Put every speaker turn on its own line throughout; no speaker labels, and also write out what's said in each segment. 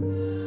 Yo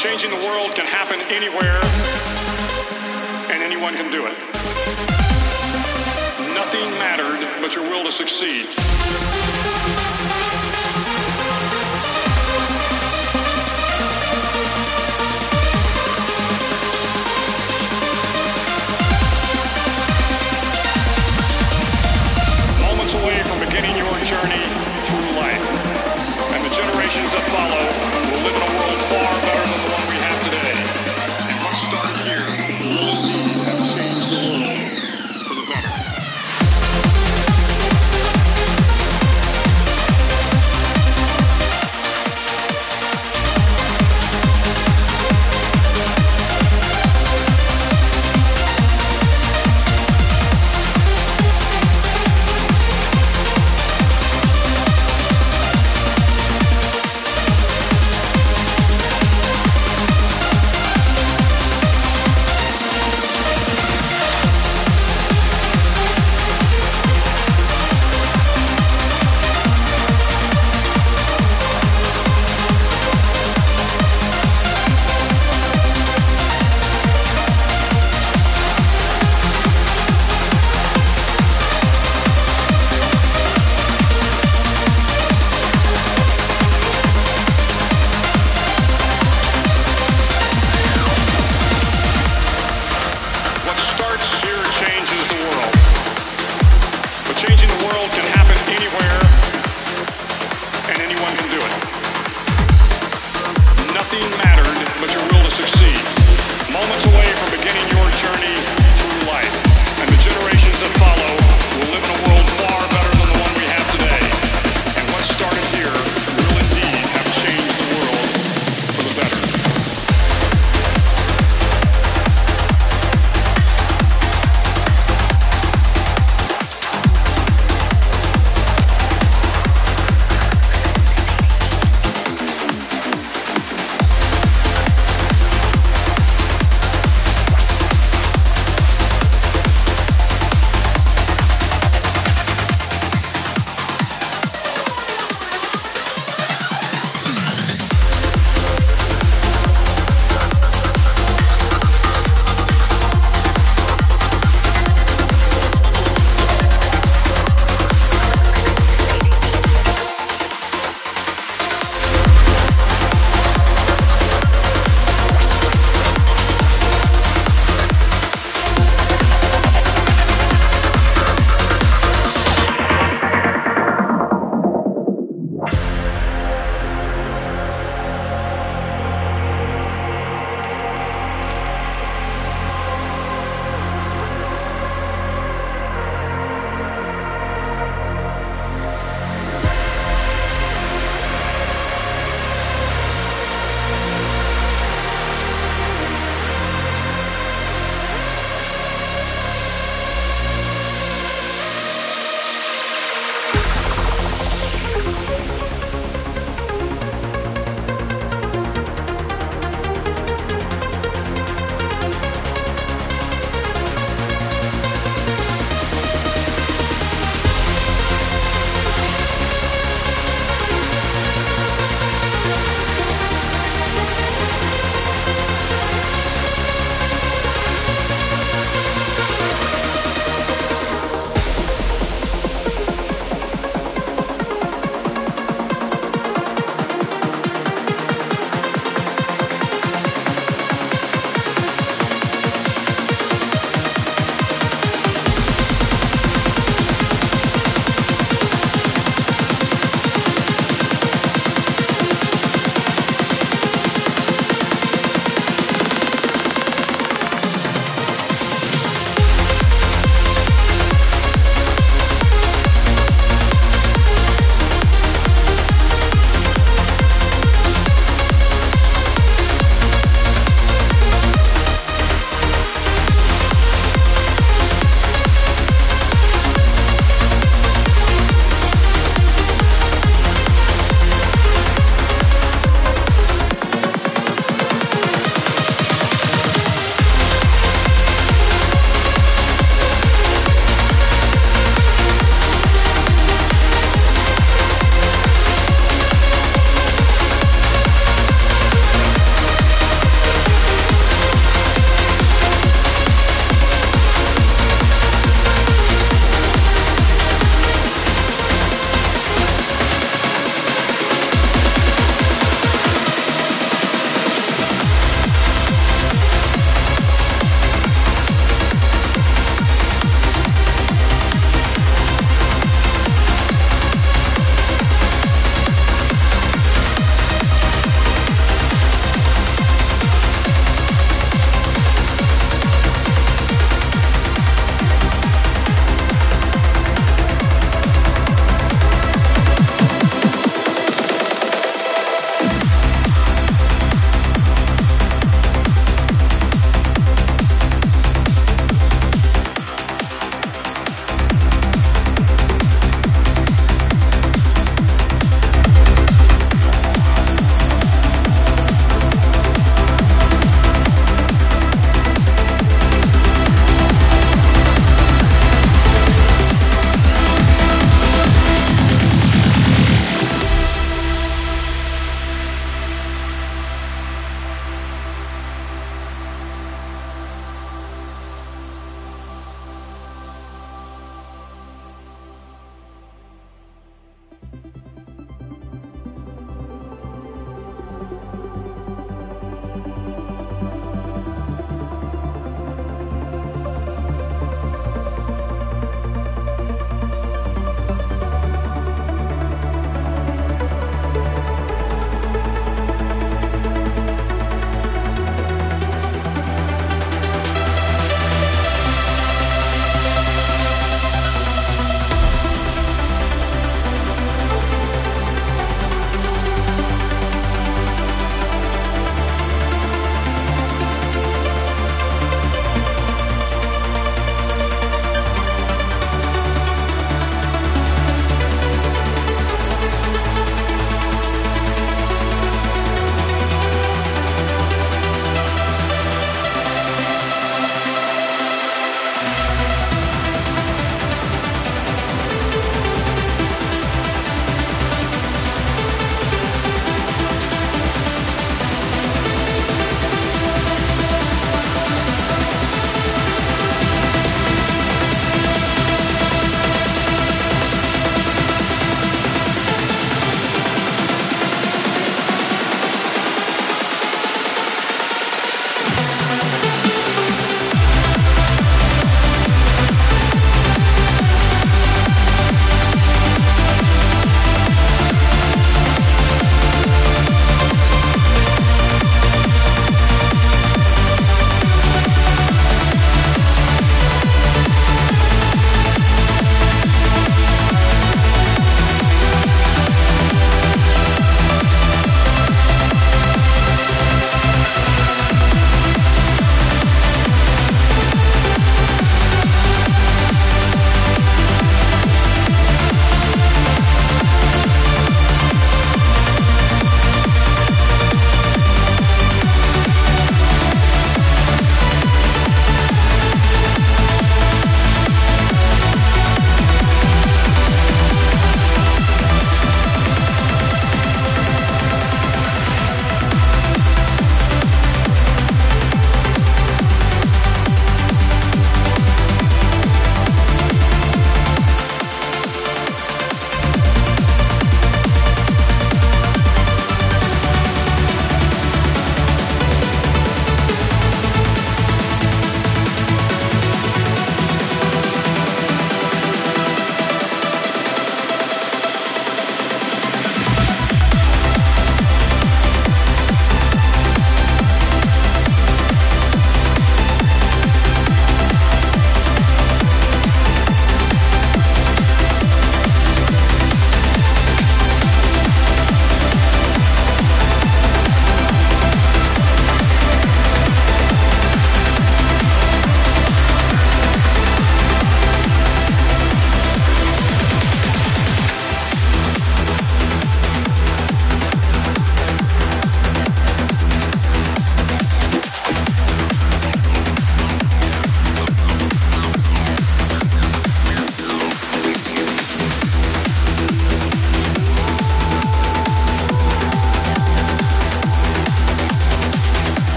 changing the world can happen anywhere, and anyone can do it. Nothing mattered but your will to succeed. Moments away from beginning your journey through life and the generations that follow.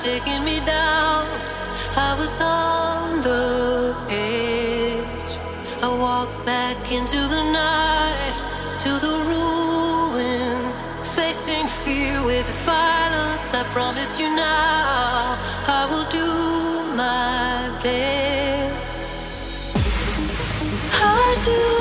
taking me down. I was on the edge. I walked back into the night, to the ruins, facing fear with violence. I promise you now, I will do my best. I do.